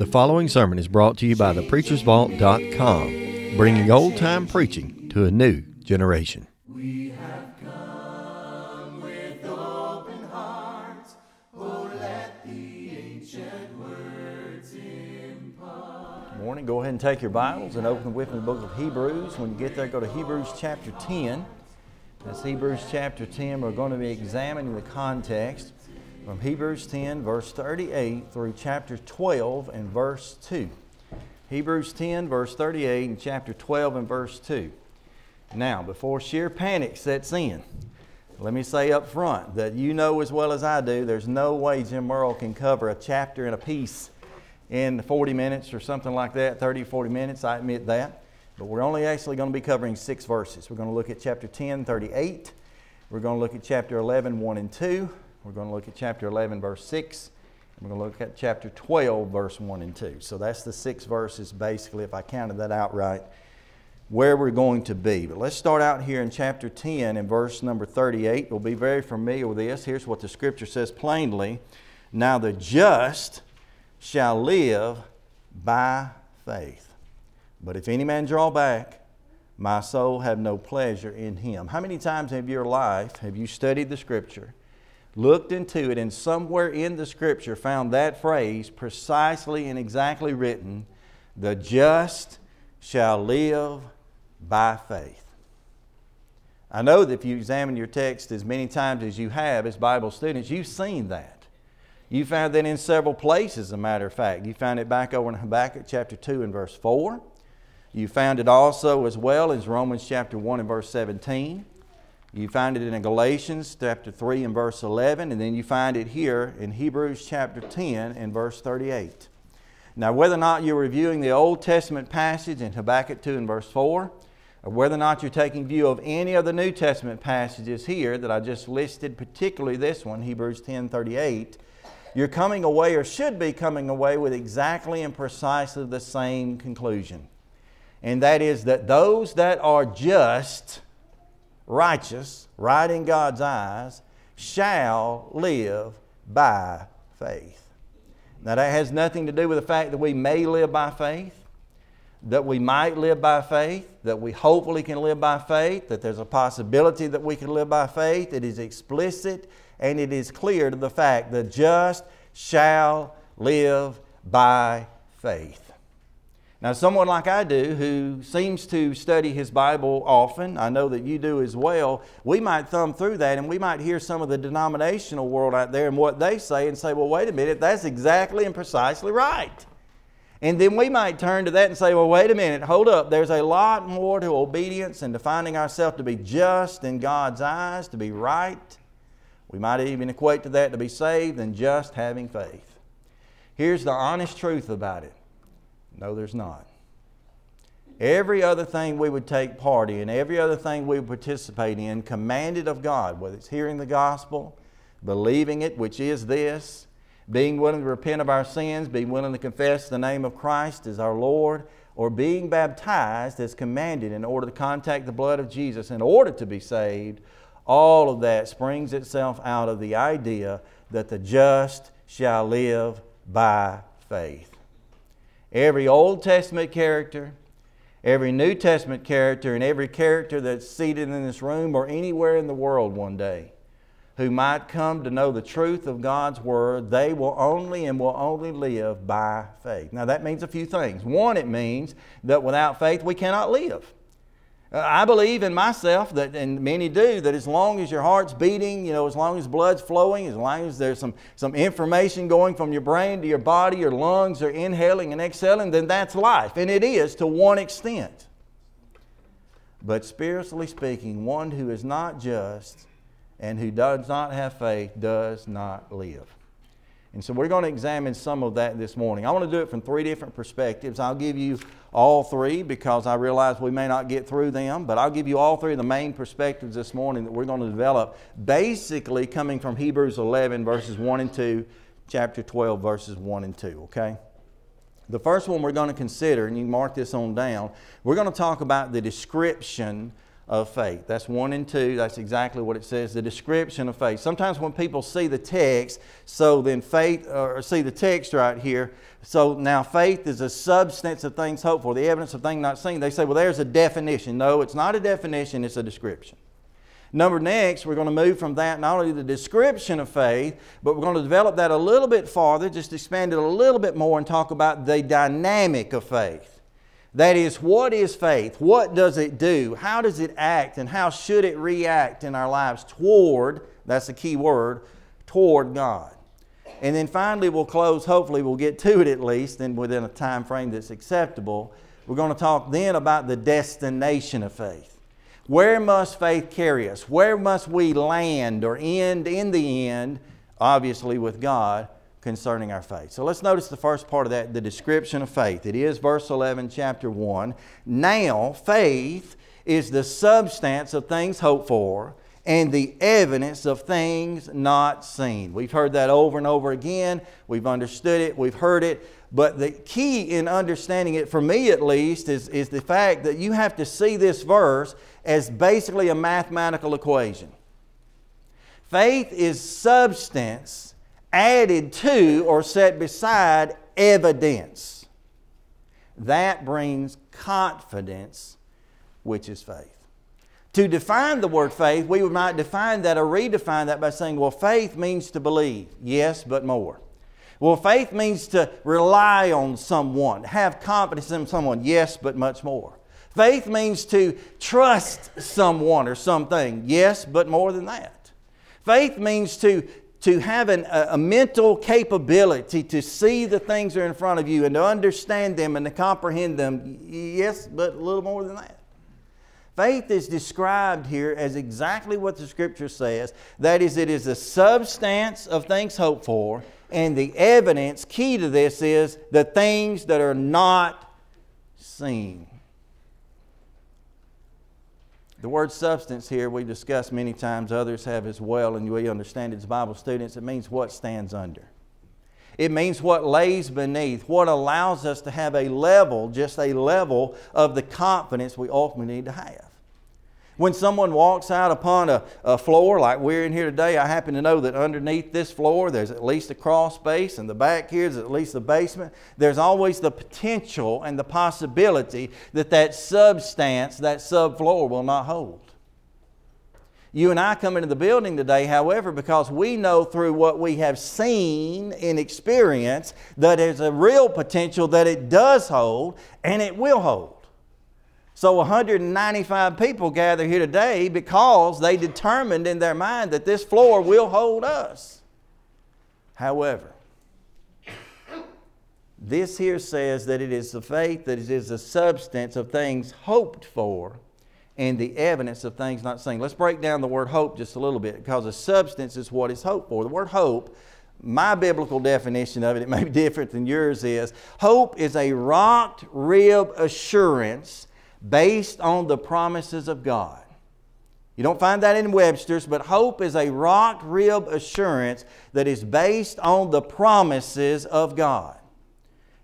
The following sermon is brought to you by thepreachersvault.com, bringing old time preaching to a new generation. morning. Go ahead and take your Bibles and open with me the book of Hebrews. When you get there, go to Hebrews chapter 10. That's Hebrews chapter 10. We're going to be examining the context from Hebrews 10, verse 38, through chapter 12 and verse 2. Hebrews 10, verse 38, and chapter 12 and verse 2. Now, before sheer panic sets in, let me say up front that you know as well as I do, there's no way Jim Murrell can cover a chapter and a piece in 40 minutes or something like that, 30, or 40 minutes, I admit that. But we're only actually going to be covering six verses. We're going to look at chapter 10, 38. We're going to look at chapter 11, 1 and 2. We're going to look at chapter 11, verse 6. And we're going to look at chapter 12, verse 1 and 2. So that's the six verses, basically, if I counted that out right, where we're going to be. But let's start out here in chapter 10 and verse number 38. We'll be very familiar with this. Here's what the scripture says plainly Now the just shall live by faith. But if any man draw back, my soul have no pleasure in him. How many times in your life have you studied the Scripture, looked into it, and somewhere in the Scripture found that phrase precisely and exactly written the just shall live by faith? I know that if you examine your text as many times as you have as Bible students, you've seen that. You found that in several places, as a matter of fact. You found it back over in Habakkuk chapter 2 and verse 4. You found it also as well as Romans chapter 1 and verse 17. You find it in Galatians chapter 3 and verse 11, and then you find it here in Hebrews chapter 10 and verse 38. Now, whether or not you're reviewing the Old Testament passage in Habakkuk 2 and verse 4, or whether or not you're taking view of any of the New Testament passages here that I just listed, particularly this one, Hebrews 10 38, you're coming away or should be coming away with exactly and precisely the same conclusion. And that is that those that are just, righteous, right in God's eyes, shall live by faith. Now, that has nothing to do with the fact that we may live by faith, that we might live by faith, that we hopefully can live by faith, that there's a possibility that we can live by faith. It is explicit and it is clear to the fact the just shall live by faith. Now, someone like I do who seems to study his Bible often, I know that you do as well, we might thumb through that and we might hear some of the denominational world out there and what they say and say, well, wait a minute, that's exactly and precisely right. And then we might turn to that and say, well, wait a minute, hold up. There's a lot more to obedience and to finding ourselves to be just in God's eyes, to be right. We might even equate to that to be saved than just having faith. Here's the honest truth about it no, there's not. Every other thing we would take part in, every other thing we would participate in, commanded of God, whether it's hearing the gospel, believing it, which is this, being willing to repent of our sins, being willing to confess the name of Christ as our Lord, or being baptized as commanded in order to contact the blood of Jesus in order to be saved, all of that springs itself out of the idea that the just shall live by faith. Every Old Testament character, every New Testament character, and every character that's seated in this room or anywhere in the world one day who might come to know the truth of God's Word, they will only and will only live by faith. Now, that means a few things. One, it means that without faith we cannot live. Uh, I believe in myself that, and many do, that as long as your heart's beating, you know, as long as blood's flowing, as long as there's some, some information going from your brain to your body, your lungs are inhaling and exhaling, then that's life. And it is to one extent. But spiritually speaking, one who is not just and who does not have faith does not live. And so we're going to examine some of that this morning. I want to do it from three different perspectives. I'll give you all three because I realize we may not get through them, but I'll give you all three of the main perspectives this morning that we're going to develop, basically coming from Hebrews 11, verses 1 and 2, chapter 12, verses 1 and 2, okay? The first one we're going to consider, and you mark this on down, we're going to talk about the description of faith. That's one and two. That's exactly what it says. The description of faith. Sometimes when people see the text, so then faith, or see the text right here, so now faith is a substance of things hoped for, the evidence of things not seen. They say, well, there's a definition. No, it's not a definition, it's a description. Number next, we're going to move from that, not only the description of faith, but we're going to develop that a little bit farther, just expand it a little bit more and talk about the dynamic of faith. That is, what is faith? What does it do? How does it act? And how should it react in our lives toward, that's the key word, toward God? And then finally, we'll close, hopefully, we'll get to it at least, and within a time frame that's acceptable. We're going to talk then about the destination of faith. Where must faith carry us? Where must we land or end in the end, obviously with God? Concerning our faith. So let's notice the first part of that, the description of faith. It is verse 11, chapter 1. Now, faith is the substance of things hoped for and the evidence of things not seen. We've heard that over and over again. We've understood it, we've heard it. But the key in understanding it, for me at least, is, is the fact that you have to see this verse as basically a mathematical equation. Faith is substance added to or set beside evidence. That brings confidence, which is faith. To define the word faith, we might define that or redefine that by saying, well, faith means to believe. Yes, but more. Well, faith means to rely on someone, have confidence in someone. Yes, but much more. Faith means to trust someone or something. Yes, but more than that. Faith means to to have an, a, a, mental capability to see the things that are in front of you and to understand them and to comprehend them. Yes, but a little more than that. Faith is described here as exactly what the scripture says that is, it is the substance of things hoped for, and the evidence, key to this, is the things that are not seen. The word substance here we've discussed many times, others have as well, and we understand it as Bible students. It means what stands under. It means what lays beneath, what allows us to have a level, just a level of the confidence we ultimately need to have. When someone walks out upon a, a floor like we're in here today, I happen to know that underneath this floor there's at least a crawl space, and the back here is at least the basement. There's always the potential and the possibility that that substance, that subfloor, will not hold. You and I come into the building today, however, because we know through what we have seen in experience that there's a real potential that it does hold and it will hold. So 195 people gather here today because they determined in their mind that this floor will hold us. However, this here says that it is the faith that is the substance of things hoped for and the evidence of things not seen. Let's break down the word hope just a little bit because the substance is what is hoped for. The word hope, my biblical definition of it, it may be different than yours is. Hope is a rocked rib assurance based on the promises of God. You don't find that in Webster's, but hope is a rock rib assurance that is based on the promises of God.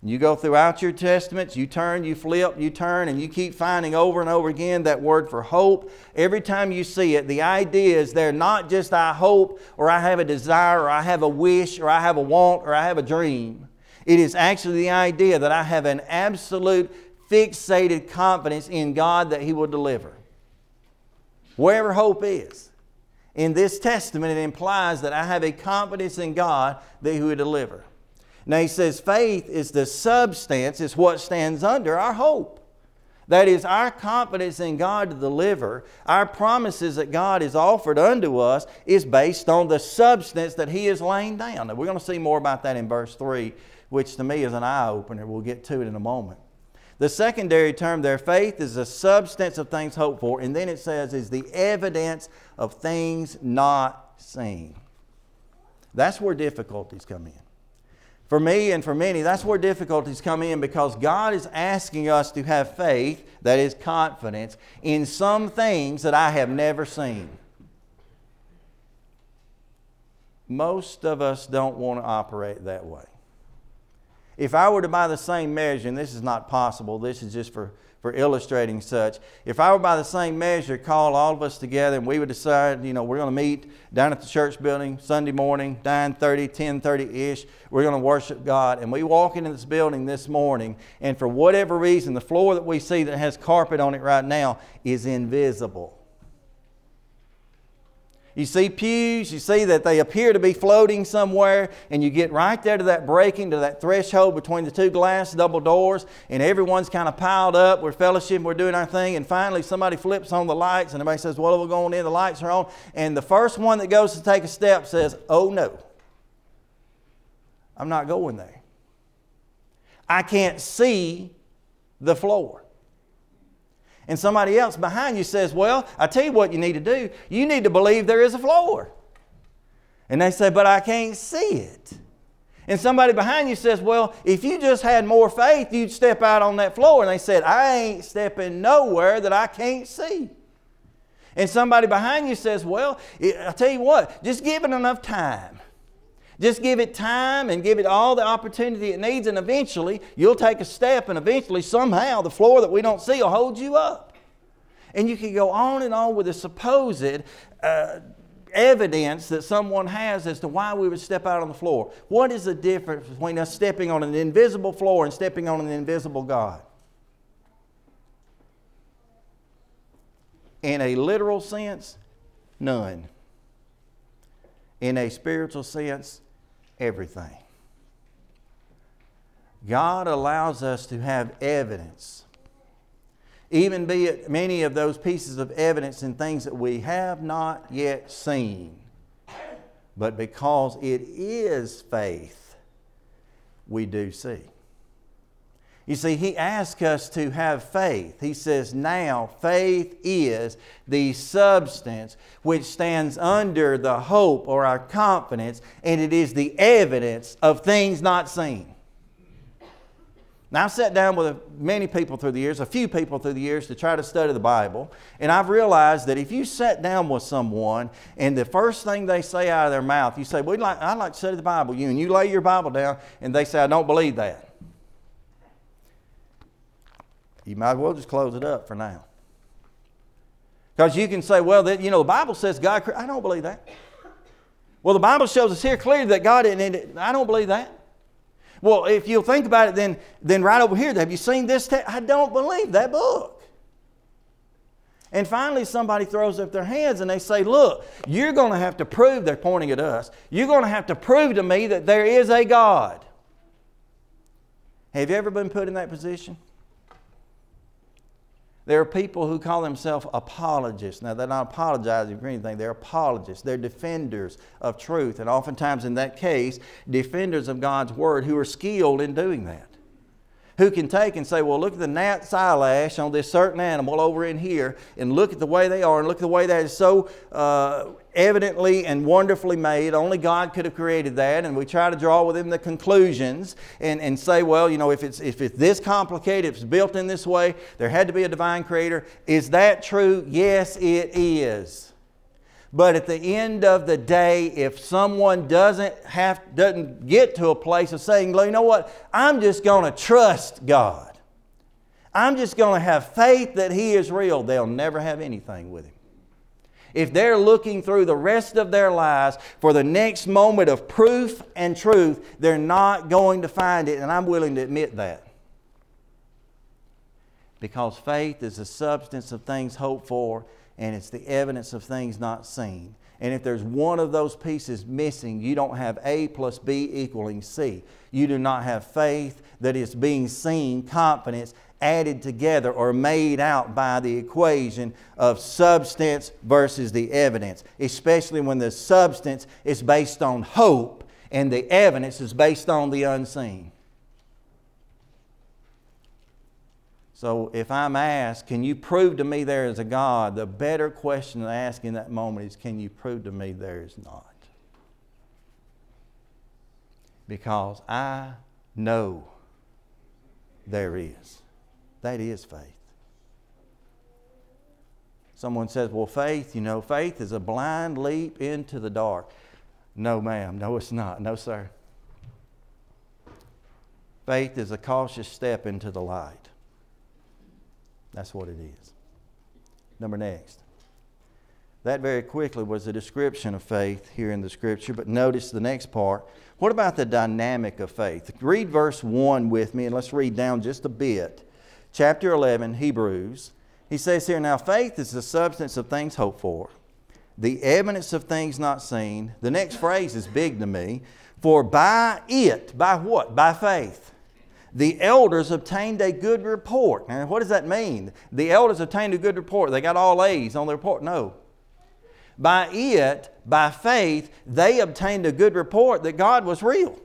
You go throughout your testaments, you turn, you flip, you turn, and you keep finding over and over again that word for hope. Every time you see it, the idea is there not just I hope, or I have a desire, or I have a wish, or I have a want, or I have a dream. It is actually the idea that I have an absolute fixated confidence in God that He will deliver. Wherever hope is. In this testament, it implies that I have a confidence in God that He will deliver. Now, he says faith is the substance, is what stands under our hope. That is, our confidence in God to deliver, our promises that God has offered unto us, is based on the substance that He has laid down. Now, we're going to see more about that in verse 3, which to me is an eye opener. We'll get to it in a moment. The secondary term their faith is the substance of things hoped for, and then it says is the evidence of things not seen. That's where difficulties come in. For me and for many, that's where difficulties come in because God is asking us to have faith, that is confidence, in some things that I have never seen. Most of us don't want to operate that way. If I were to buy the same measure, and this is not possible, this is just for, for illustrating such. If I were by the same measure, call all of us together and we would decide, you know, we're going to meet down at the church building Sunday morning, 9.30, 10.30-ish. We're going to worship God. And we walk into this building this morning, and for whatever reason, the floor that we see that has carpet on it right now is invisible. You see pews, you see that they appear to be floating somewhere, and you get right there to that breaking, to that threshold between the two glass double doors, and everyone's kind of piled up. We're fellowship, we're doing our thing, and finally somebody flips on the lights, and everybody says, Well, we're going in, the lights are on. And the first one that goes to take a step says, Oh no, I'm not going there. I can't see the floor and somebody else behind you says, Well, I tell you what you need to do. You need to believe there is a floor. And they say, But I can't see it. And somebody behind you says, Well, if you just had more faith, you'd step out on that floor. And they said, I ain't stepping nowhere that I can't see. And somebody behind you says, Well, I tell you what, just give it enough time. Just give it time and give it all the opportunity it needs, and eventually you'll take a step, and eventually, somehow, the floor that we don't see will hold you up. And you can go on and on with the supposed uh, evidence that someone has as to why we would step out on the floor. What is the difference between us stepping on an invisible floor and stepping on an invisible God? In a literal sense, none. In a spiritual sense, everything. God allows us to have evidence, even be it many of those pieces of evidence and things that we have not yet seen. But because it is faith, we do see. You see, he asks us to have faith. He says, Now faith is the substance which stands under the hope or our confidence, and it is the evidence of things not seen. Now, I've sat down with many people through the years, a few people through the years, to try to study the Bible, and I've realized that if you sat down with someone and the first thing they say out of their mouth, you say, well, I'd like to study the Bible, you, and you lay your Bible down, and they say, I don't believe that you might as well just close it up for now. Because you can say, well, that, you know, the Bible says God, I don't believe that. Well, the Bible shows us here clearly that God didn't, I don't believe that. Well, if you'll think about it, then, then right over here, have you seen this? Te- I don't believe that book. And finally, somebody throws up their hands and they say, Look, you're going to have to prove, they're pointing at us, you're going to have to prove to me that there is a God. Have you ever been put in that position? There are people who call themselves apologists. Now, they're not apologizing for anything, they're apologists. They're defenders of truth. And oftentimes, in that case, defenders of God's Word who are skilled in doing that who can take and say, well, look at the gnat's eyelash on this certain animal over in here, and look at the way they are, and look at the way that is so uh, evidently and wonderfully made. Only God could have created that. And we try to draw within the conclusions and, and say, well, you know, if it's, if it's this complicated, if it's built in this way, there had to be a divine creator. Is that true? Yes, it is. But at the end of the day, if someone doesn't have doesn't get to a place of saying, well, you know what, I'm just going to trust God. I'm just going to have faith that He is real, they'll never have anything with Him. If they're looking through the rest of their lives for the next moment of proof and truth, they're not going to find it, and I'm willing to admit that. Because faith is the substance of things hoped for and it's the evidence of things not seen. And if there's one of those pieces missing, you don't have A plus B equaling C. You do not have faith that is being seen, confidence added together or made out by the equation of substance versus the evidence, especially when the substance is based on hope and the evidence is based on the unseen. So if I'm asked, can you prove to me there is a God? The better question to ask in that moment is, can you prove to me there is not? Because I know there is. That is faith. Someone says, well, faith, you know, faith is a blind leap into the dark. No, ma'am. No, it's not. No, sir. Faith is a cautious step into the light. That's what it is. Number next. That very quickly was a description of faith here in the scripture, but notice the next part. What about the dynamic of faith? Read verse 1 with me, and let's read down just a bit. Chapter 11, Hebrews. He says here, Now faith is the substance of things hoped for, the evidence of things not seen. The next phrase is big to me. For by it, by what? By faith the elders obtained a good report. Now, what does that mean? The elders obtained a good report. They got all A's on the report? No. By it, by faith, they obtained a good report that God was real.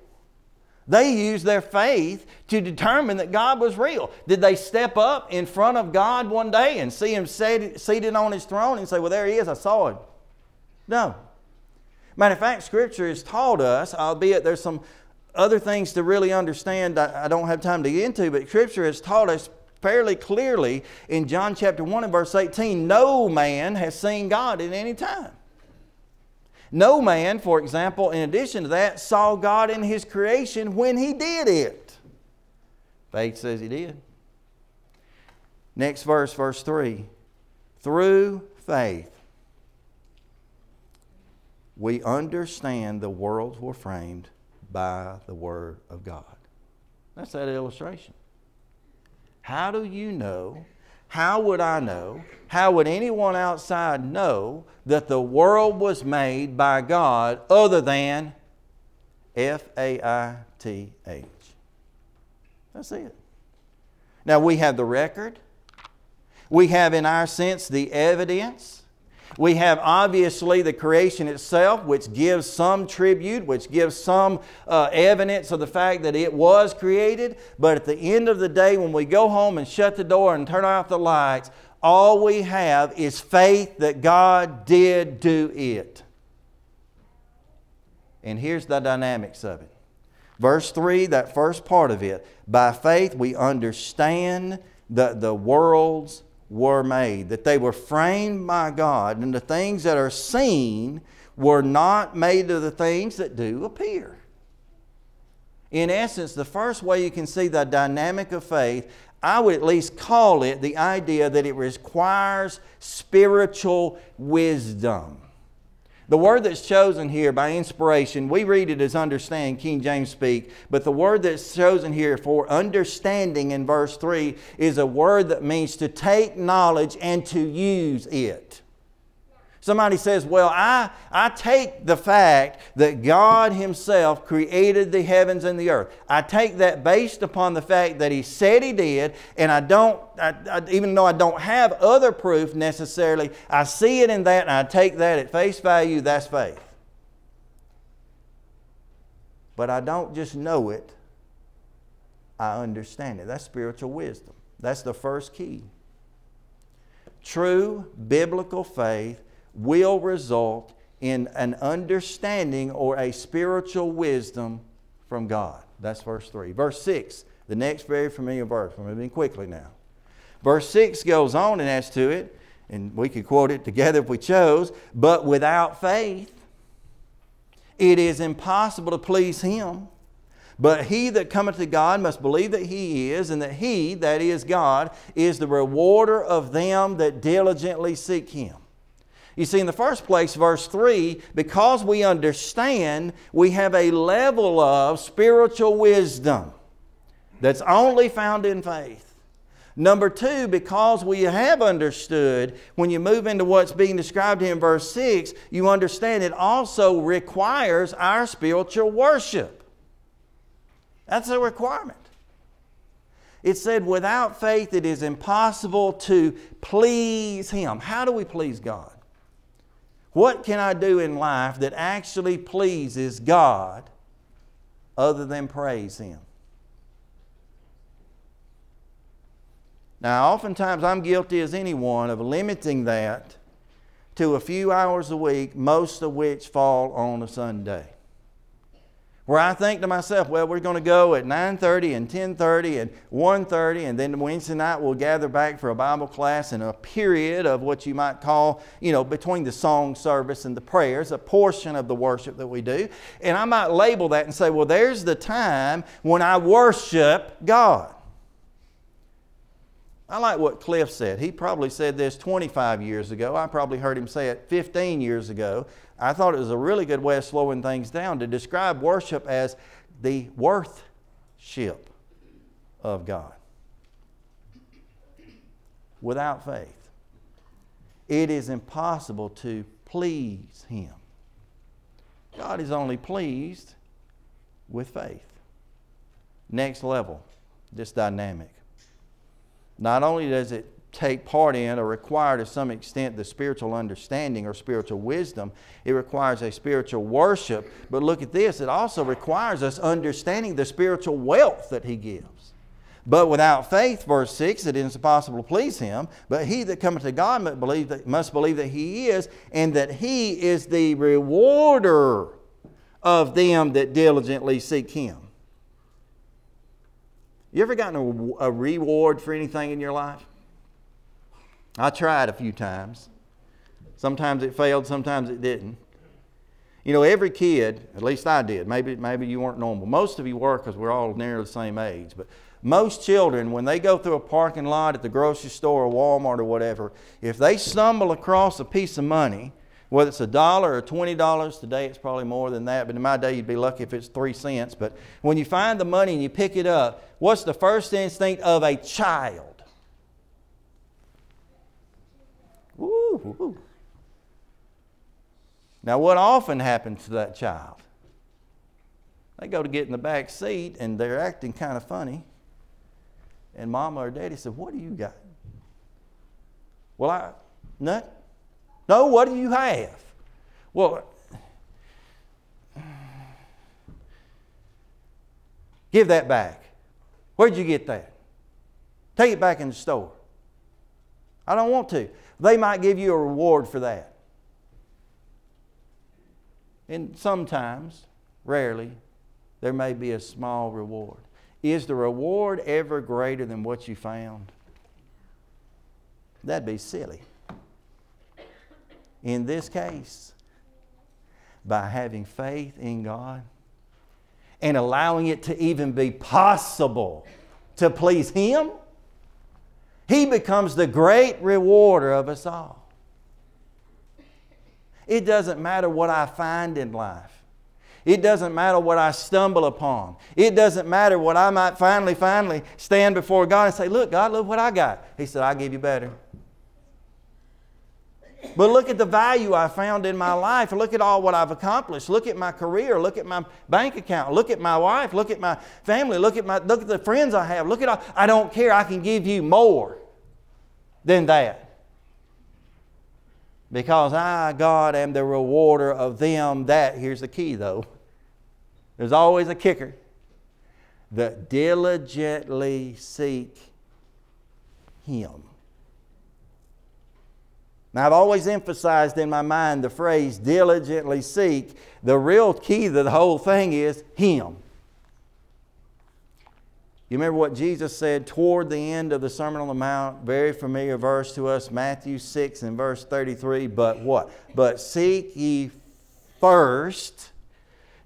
They used their faith to determine that God was real. Did they step up in front of God one day and see Him seated on His throne and say, Well, there He is, I saw Him? No. Matter of fact, Scripture has taught us, albeit there's some other things to really understand, I, I don't have time to get into, but Scripture has taught us fairly clearly in John chapter 1 and verse 18 no man has seen God at any time. No man, for example, in addition to that, saw God in his creation when he did it. Faith says he did. Next verse, verse 3. Through faith, we understand the worlds were framed by the Word of God. That's that illustration. How do you know? How would I know? How would anyone outside know that the world was made by God other than F A I T H? That's it. Now we have the record, we have in our sense the evidence. We have obviously the creation itself, which gives some tribute, which gives some uh, evidence of the fact that it was created. But at the end of the day, when we go home and shut the door and turn off the lights, all we have is faith that God did do it. And here's the dynamics of it. Verse 3, that first part of it. By faith, we understand the, the world's were made, that they were framed by God, and the things that are seen were not made of the things that do appear. In essence, the first way you can see the dynamic of faith, I would at least call it the idea that it requires spiritual wisdom. The word that's chosen here by inspiration, we read it as understand, King James speak, but the word that's chosen here for understanding in verse 3 is a word that means to take knowledge and to use it. Somebody says, Well, I, I take the fact that God Himself created the heavens and the earth. I take that based upon the fact that He said He did, and I don't, I, I, even though I don't have other proof necessarily, I see it in that and I take that at face value. That's faith. But I don't just know it, I understand it. That's spiritual wisdom. That's the first key. True biblical faith will result in an understanding or a spiritual wisdom from God. That's verse 3. Verse 6, the next very familiar verse. We're moving quickly now. Verse 6 goes on and adds to it, and we could quote it together if we chose, but without faith, it is impossible to please Him. But he that cometh to God must believe that he is, and that he, that is God, is the rewarder of them that diligently seek him. You see, in the first place, verse 3, because we understand, we have a level of spiritual wisdom that's only found in faith. Number two, because we have understood, when you move into what's being described here in verse 6, you understand it also requires our spiritual worship. That's a requirement. It said, without faith, it is impossible to please Him. How do we please God? What can I do in life that actually pleases God other than praise Him? Now, oftentimes I'm guilty as anyone of limiting that to a few hours a week, most of which fall on a Sunday where I think to myself, well, we're going to go at 9:30 and 10:30 and 1:30, and then Wednesday night we'll gather back for a Bible class and a period of what you might call, you know, between the song service and the prayers, a portion of the worship that we do. And I might label that and say, well, there's the time when I worship God. I like what Cliff said. He probably said this 25 years ago. I probably heard him say it 15 years ago. I thought it was a really good way of slowing things down to describe worship as the worthship of God. Without faith, it is impossible to please Him. God is only pleased with faith. Next level, this dynamic. Not only does it take part in or require to some extent the spiritual understanding or spiritual wisdom, it requires a spiritual worship. But look at this, it also requires us understanding the spiritual wealth that He gives. But without faith, verse 6, it is impossible to please him. But he that cometh to God must believe that, must believe that he is, and that he is the rewarder of them that diligently seek him. You ever gotten a, a reward for anything in your life? I tried a few times. Sometimes it failed, sometimes it didn't. You know, every kid, at least I did, maybe, maybe you weren't normal. Most of you were because we're all nearly the same age. But most children, when they go through a parking lot at the grocery store or Walmart or whatever, if they stumble across a piece of money, whether it's a dollar or twenty dollars, today it's probably more than that, but in my day you'd be lucky if it's three cents. But when you find the money and you pick it up, what's the first instinct of a child? Woo. Now, what often happens to that child? They go to get in the back seat and they're acting kind of funny. And mama or daddy said, What do you got? Well, I, nothing. No, what do you have? Well, give that back. Where'd you get that? Take it back in the store. I don't want to. They might give you a reward for that. And sometimes, rarely, there may be a small reward. Is the reward ever greater than what you found? That'd be silly in this case by having faith in God and allowing it to even be possible to please Him, He becomes the great rewarder of us all. It doesn't matter what I find in life. It doesn't matter what I stumble upon. It doesn't matter what I might finally, finally stand before God and say, Look, God, look what I got. He said, I'll give you better. But look at the value I found in my life. Look at all what I've accomplished. Look at my career. Look at my bank account. Look at my wife. Look at my family. Look at my look at the friends I have. Look at all I don't care. I can give you more than that. Because I, God, am the rewarder of them that, here's the key though. There's always a kicker. That diligently seek Him. Now, I've always emphasized in my mind the phrase diligently seek. The real key to the whole thing is Him. You remember what Jesus said toward the end of the Sermon on the Mount? Very familiar verse to us, Matthew 6 and verse 33. But what? But seek ye first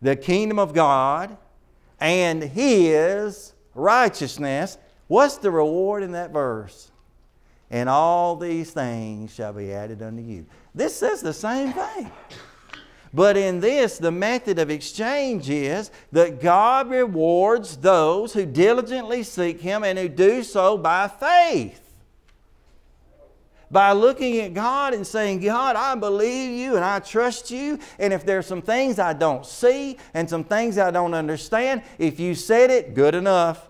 the kingdom of God and His righteousness. What's the reward in that verse? and all these things shall be added unto you. This says the same thing. But in this, the method of exchange is that God rewards those who diligently seek Him and who do so by faith. By looking at God and saying, God, I believe you and I trust you. And if there's some things I don't see and some things I don't understand, if you said it, good enough.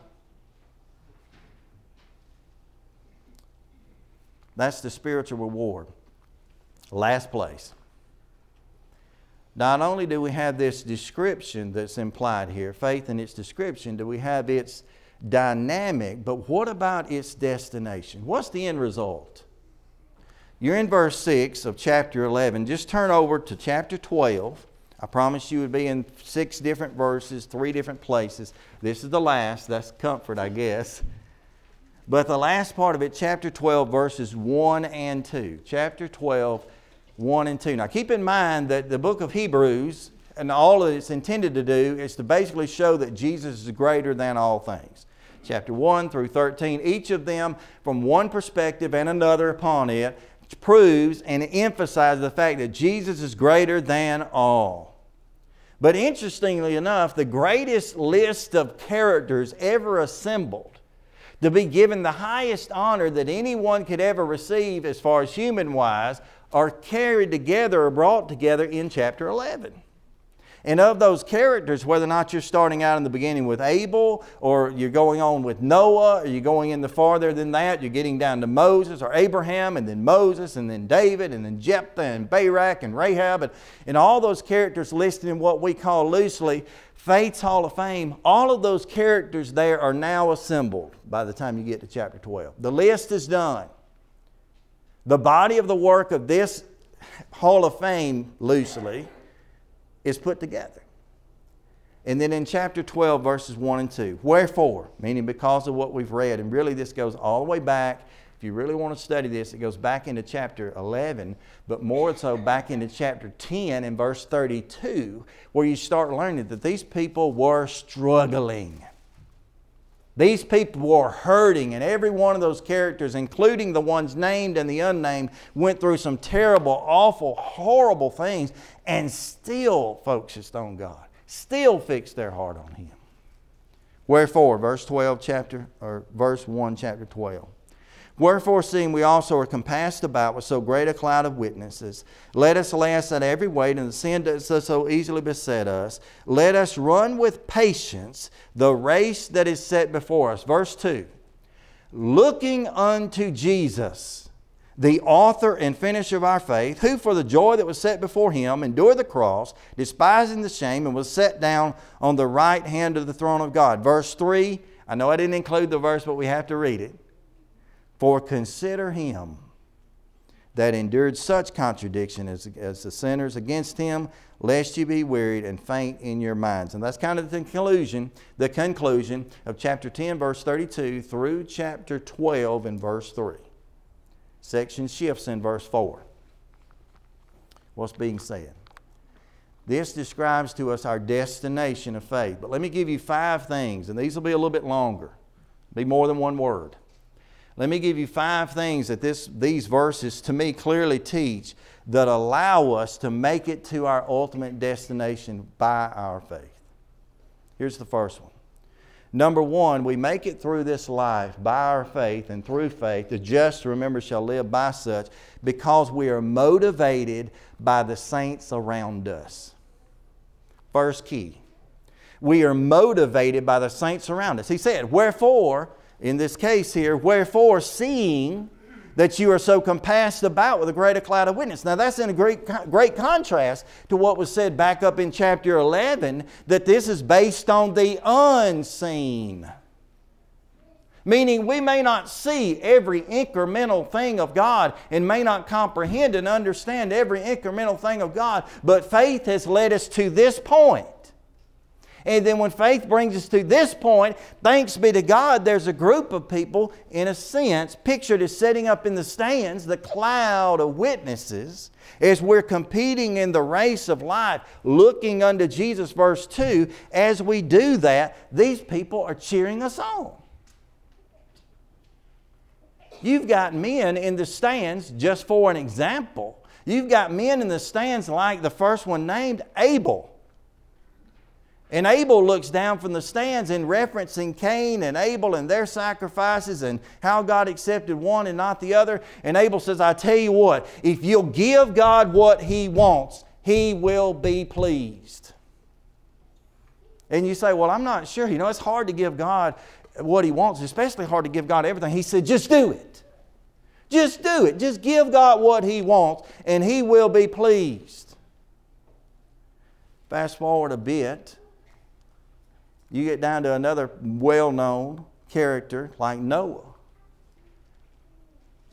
That's the spiritual reward. Last place. Not only do we have this description that's implied here, faith in its description, do we have its dynamic, but what about its destination? What's the end result? You're in verse 6 of chapter 11. Just turn over to chapter 12. I promise you would be in six different verses, three different places. This is the last. That's comfort, I guess. But the last part of it, chapter 12, verses 1 and 2. Chapter 12, 1 and 2. Now keep in mind that the book of Hebrews and all that it's intended to do is to basically show that Jesus is greater than all things. chapter 1 through 13, each of them from one perspective and another upon it, proves and emphasizes the fact that Jesus is greater than all. But interestingly enough, the greatest list of characters ever assembled to be given the highest honor that anyone could ever receive as far as human wise are carried together or brought together in chapter 11. And of those characters, whether or not you're starting out in the beginning with Abel, or you're going on with Noah, or you're going in the farther than that, you're getting down to Moses or Abraham, and then Moses, and then David, and then Jephthah, and Barak, and Rahab, and, and all those characters listed in what we call loosely Faith's Hall of Fame, all of those characters there are now assembled by the time you get to chapter 12. The list is done. The body of the work of this Hall of Fame, loosely, is put together. And then in chapter 12, verses 1 and 2, wherefore, meaning because of what we've read, and really this goes all the way back. If you really want to study this, it goes back into chapter 11, but more so back into chapter 10 and verse 32, where you start learning that these people were struggling. These people were hurting, and every one of those characters, including the ones named and the unnamed, went through some terrible, awful, horrible things and still focused on God, still fixed their heart on Him. Wherefore, verse 12, chapter, or verse 1, chapter 12. Wherefore, seeing we also are compassed about with so great a cloud of witnesses, let us lay aside every weight and the sin that so easily beset us. Let us run with patience the race that is set before us. Verse 2 Looking unto Jesus, the author and finisher of our faith, who for the joy that was set before him endured the cross, despising the shame, and was set down on the right hand of the throne of God. Verse 3 I know I didn't include the verse, but we have to read it. For consider him that endured such contradiction as, as the sinners against him, lest you be wearied and faint in your minds. And that's kind of the conclusion, the conclusion of chapter 10, verse 32 through chapter 12 and verse 3. Section shifts in verse 4. What's being said? This describes to us our destination of faith. But let me give you five things, and these will be a little bit longer, be more than one word let me give you five things that this, these verses to me clearly teach that allow us to make it to our ultimate destination by our faith. Here's the first one. Number one, we make it through this life by our faith and through faith. The just, remember, shall live by such because we are motivated by the saints around us. First key. We are motivated by the saints around us. He said, Wherefore, in this case here, wherefore, seeing that you are so compassed about with a greater cloud of witness. Now, that's in a great, great contrast to what was said back up in chapter 11 that this is based on the unseen. Meaning, we may not see every incremental thing of God and may not comprehend and understand every incremental thing of God, but faith has led us to this point. And then when faith brings us to this point, thanks be to God, there's a group of people, in a sense, pictured as sitting up in the stands, the cloud of witnesses, as we're competing in the race of life, looking unto Jesus, verse 2. As we do that, these people are cheering us on. You've got men in the stands, just for an example. You've got men in the stands like the first one named Abel. And Abel looks down from the stands in referencing Cain and Abel and their sacrifices and how God accepted one and not the other. And Abel says, I tell you what, if you'll give God what he wants, he will be pleased. And you say, Well, I'm not sure. You know, it's hard to give God what he wants, especially hard to give God everything. He said, Just do it. Just do it. Just give God what he wants, and he will be pleased. Fast forward a bit you get down to another well known character like Noah.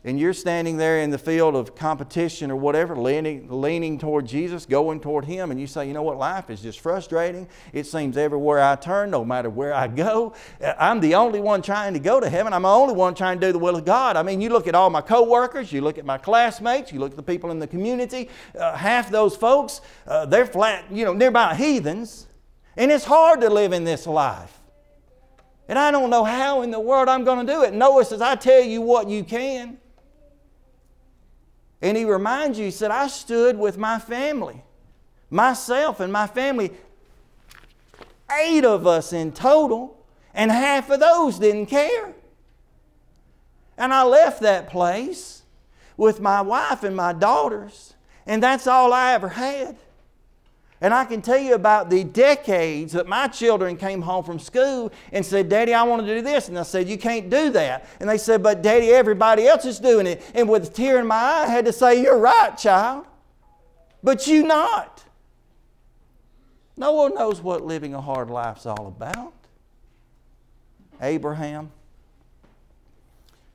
And you're standing there in the field of competition or whatever, leaning, leaning toward Jesus, going toward Him, and you say, you know what, life is just frustrating. It seems everywhere I turn, no matter where I go, I'm the only one trying to go to heaven. I'm the only one trying to do the will of God. I mean, you look at all my coworkers, you look at my classmates, you look at the people in the community, uh, half those folks, uh, they're flat, you know, nearby heathens. And it's hard to live in this life. And I don't know how in the world I'm going to do it. Noah says, I tell you what you can. And he reminds you, he said, I stood with my family, myself and my family, eight of us in total, and half of those didn't care. And I left that place with my wife and my daughters, and that's all I ever had. And I can tell you about the decades that my children came home from school and said, Daddy, I want to do this. And I said, You can't do that. And they said, But Daddy, everybody else is doing it. And with a tear in my eye, I had to say, You're right, child. But you not. No one knows what living a hard life's all about. Abraham.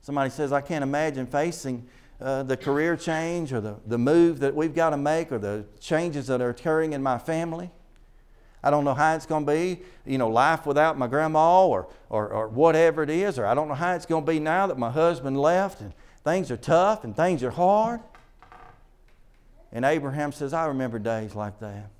Somebody says, I can't imagine facing uh, the career change or the, the move that we've got to make or the changes that are occurring in my family. I don't know how it's going to be, you know, life without my grandma or, or, or whatever it is, or I don't know how it's going to be now that my husband left and things are tough and things are hard. And Abraham says, I remember days like that.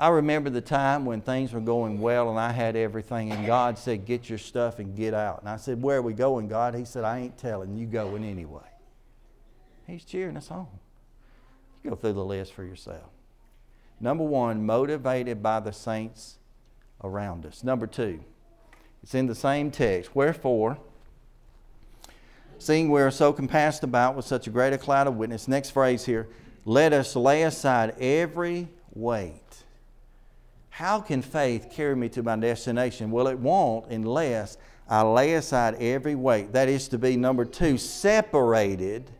I remember the time when things were going well and I had everything, and God said, Get your stuff and get out. And I said, Where are we going, God? He said, I ain't telling you going anyway. He's cheering us on. You go through the list for yourself. Number one, motivated by the saints around us. Number two, it's in the same text. Wherefore, seeing we are so compassed about with such a great a cloud of witness, next phrase here, let us lay aside every weight how can faith carry me to my destination? Well, it won't unless I lay aside every weight. That is to be, number two, separated,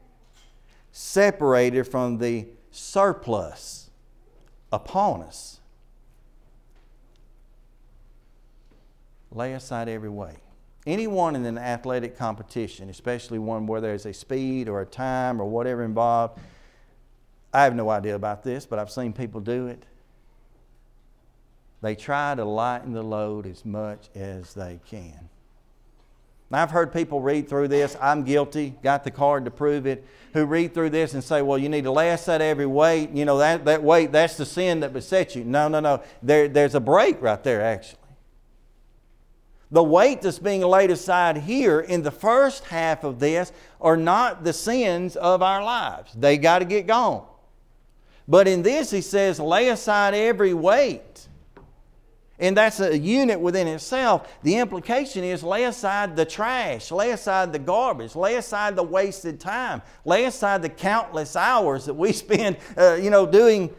separated from the surplus upon us. Lay aside every weight. Anyone in an athletic competition, especially one where there's a speed or a time or whatever involved, I have no idea about this, but I've seen people do it they try to lighten the load as much as they can. I've heard people read through this. I'm guilty, got the card to prove it, who read through this and say, well, you need to lay aside every weight. You know, that, that weight, that's the sin that besets you. No, no, no. There, there's a break right there, actually. The weight that's being laid aside here in the first half of this are not the sins of our lives. They got to get gone. But in this, he says, lay aside every weight and that's a unit within itself. The implication is lay aside the trash, lay aside the garbage, lay aside the wasted time, lay aside the countless hours that we spend, uh, you know, doing,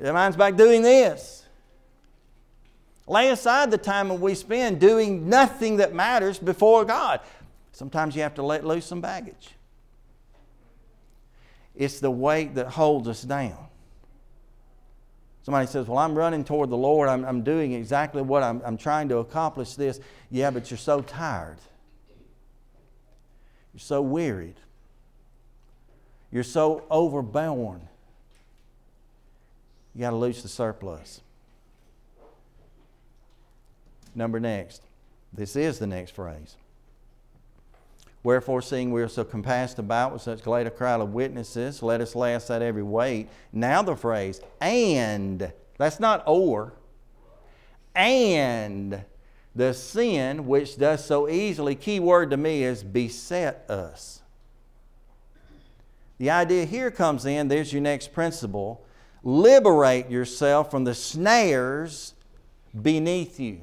mine's back doing this. Lay aside the time that we spend doing nothing that matters before God. Sometimes you have to let loose some baggage. It's the weight that holds us down. Somebody says, Well, I'm running toward the Lord. I'm, I'm doing exactly what I'm, I'm trying to accomplish this. Yeah, but you're so tired. You're so wearied. You're so overborne. You got to lose the surplus. Number next. This is the next phrase. Wherefore, seeing we are so compassed about with such great a crowd of witnesses, let us lay aside every weight. Now the phrase, and, that's not or, and the sin which does so easily, key word to me is beset us. The idea here comes in, there's your next principle liberate yourself from the snares beneath you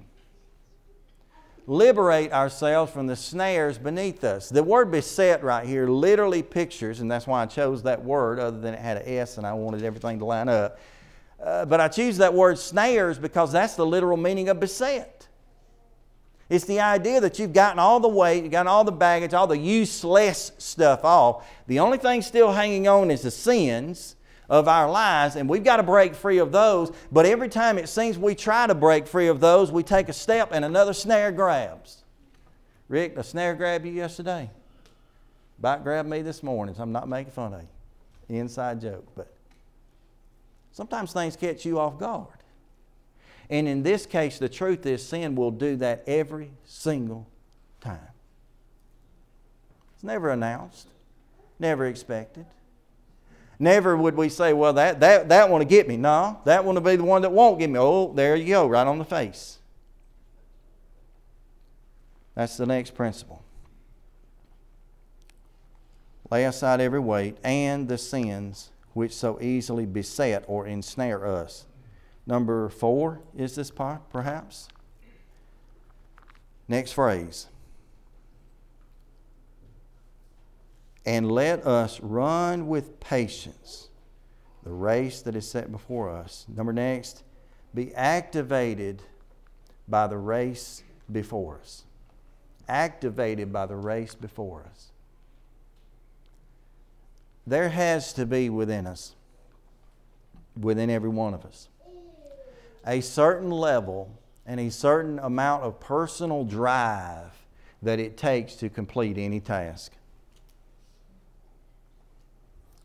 liberate ourselves from the snares beneath us. The word beset right here literally pictures, and that's why I chose that word, other than it had an S and I wanted everything to line up. Uh, but I choose that word snares because that's the literal meaning of beset. It's the idea that you've gotten all the weight, you've gotten all the baggage, all the useless stuff off. The only thing still hanging on is the sins of our lives, and we've got to break free of those. But every time it seems we try to break free of those, we take a step and another snare grabs. Rick, the snare grabbed you yesterday. About grabbed me this morning, so I'm not making fun of you. Inside joke, but sometimes things catch you off guard. And in this case, the truth is sin will do that every single time. It's never announced, never expected. Never would we say, well, that, that, that one will get me. No, that one will be the one that won't get me. Oh, there you go, right on the face. That's the next principle. Lay aside every weight and the sins which so easily beset or ensnare us. Number four is this part, perhaps? Next phrase. And let us run with patience the race that is set before us. Number next, be activated by the race before us. Activated by the race before us. There has to be within us, within every one of us, a certain level and a certain amount of personal drive that it takes to complete any task.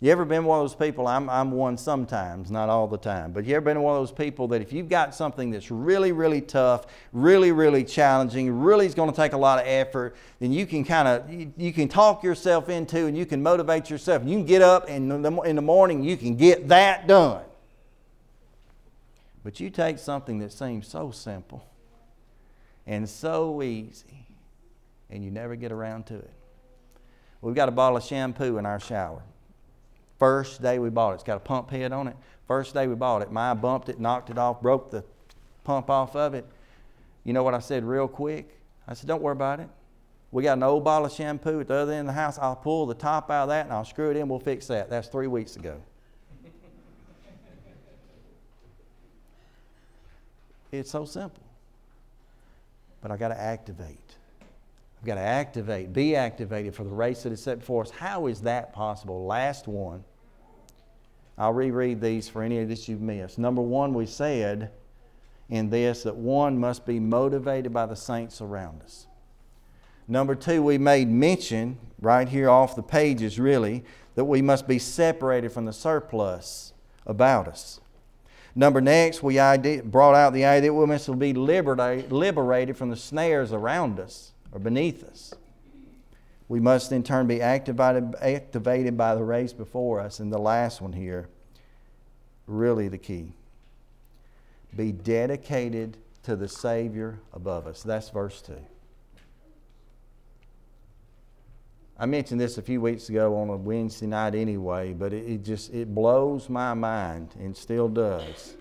You ever been one of those people? I'm, I'm one sometimes, not all the time. But you ever been one of those people that if you've got something that's really, really tough, really, really challenging, really is going to take a lot of effort, then you can kind of you, you, can talk yourself into and you can motivate yourself. You can get up and in the, in the morning you can get that done. But you take something that seems so simple and so easy, and you never get around to it. We've got a bottle of shampoo in our shower. First day we bought it, it's got a pump head on it. First day we bought it, my bumped it, knocked it off, broke the pump off of it. You know what I said real quick? I said, Don't worry about it. We got an old bottle of shampoo at the other end of the house. I'll pull the top out of that and I'll screw it in. We'll fix that. That's three weeks ago. it's so simple. But I got to activate. I've got to activate, be activated for the race that is set before us. How is that possible? Last one. I'll reread these for any of this you've missed. Number one, we said in this that one must be motivated by the saints around us. Number two, we made mention, right here off the pages really, that we must be separated from the surplus about us. Number next, we brought out the idea that we must be liberated from the snares around us or beneath us. We must in turn be activated, activated by the race before us. And the last one here, really the key be dedicated to the Savior above us. That's verse 2. I mentioned this a few weeks ago on a Wednesday night anyway, but it, it just it blows my mind and still does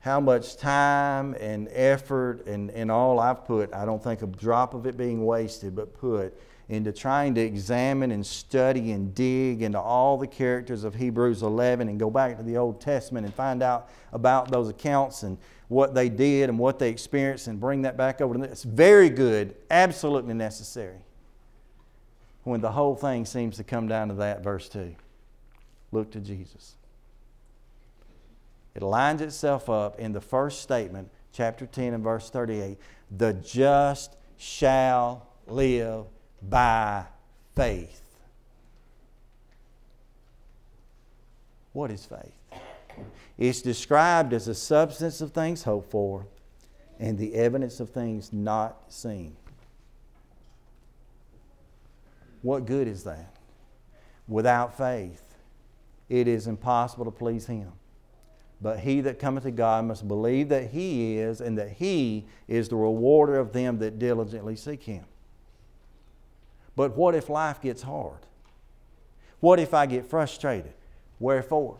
how much time and effort and, and all I've put, I don't think a drop of it being wasted, but put into trying to examine and study and dig into all the characters of Hebrews 11 and go back to the Old Testament and find out about those accounts and what they did and what they experienced and bring that back over to. It's very good, absolutely necessary. When the whole thing seems to come down to that, verse 2. Look to Jesus. It lines itself up in the first statement, chapter 10 and verse 38. The just shall live by faith. What is faith? It's described as a substance of things hoped for and the evidence of things not seen. What good is that? Without faith, it is impossible to please Him. But he that cometh to God must believe that he is, and that he is the rewarder of them that diligently seek him. But what if life gets hard? What if I get frustrated? Wherefore?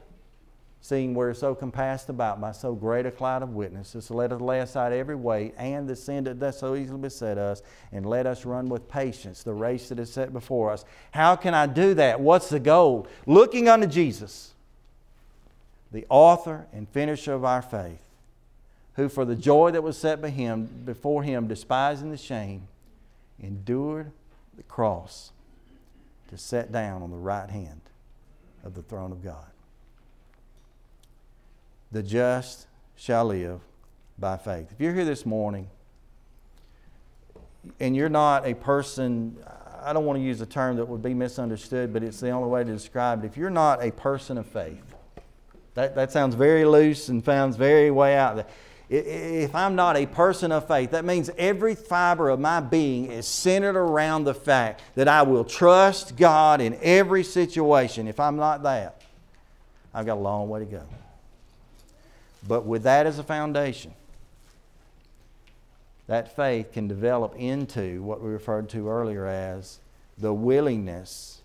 Seeing we're so compassed about by so great a cloud of witnesses, let us lay aside every weight and the sin that does so easily beset us, and let us run with patience the race that is set before us. How can I do that? What's the goal? Looking unto Jesus the author and finisher of our faith, who for the joy that was set by him, before him, despising the shame, endured the cross to set down on the right hand of the throne of God. The just shall live by faith. If you're here this morning and you're not a person, I don't want to use a term that would be misunderstood, but it's the only way to describe it. If you're not a person of faith, that, that sounds very loose and sounds very way out there. If I'm not a person of faith, that means every fiber of my being is centered around the fact that I will trust God in every situation. If I'm not that, I've got a long way to go. But with that as a foundation, that faith can develop into what we referred to earlier as the willingness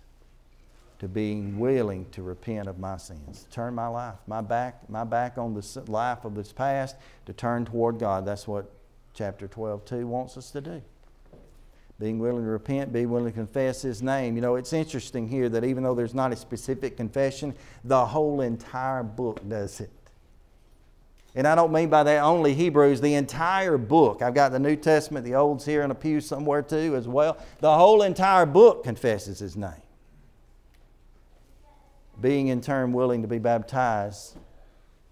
to being willing to repent of my sins, turn my life, my back, my back on the life of this past, to turn toward God. That's what chapter 12, 2 wants us to do. Being willing to repent, be willing to confess His name. You know, it's interesting here that even though there's not a specific confession, the whole entire book does it. And I don't mean by that only Hebrews, the entire book. I've got the New Testament, the Old's here in a pew somewhere too as well. The whole entire book confesses His name. Being in turn willing to be baptized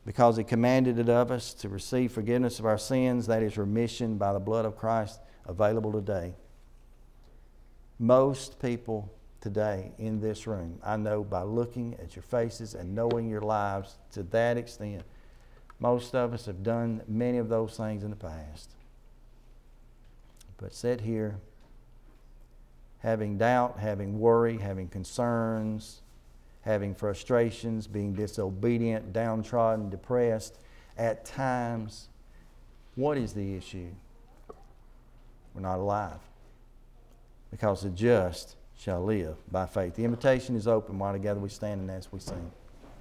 because He commanded it of us to receive forgiveness of our sins, that is remission by the blood of Christ available today. Most people today in this room, I know by looking at your faces and knowing your lives to that extent, most of us have done many of those things in the past. But sit here having doubt, having worry, having concerns, having frustrations, being disobedient, downtrodden, depressed, at times, what is the issue? We're not alive because the just shall live by faith. The invitation is open while together we stand and as we sing.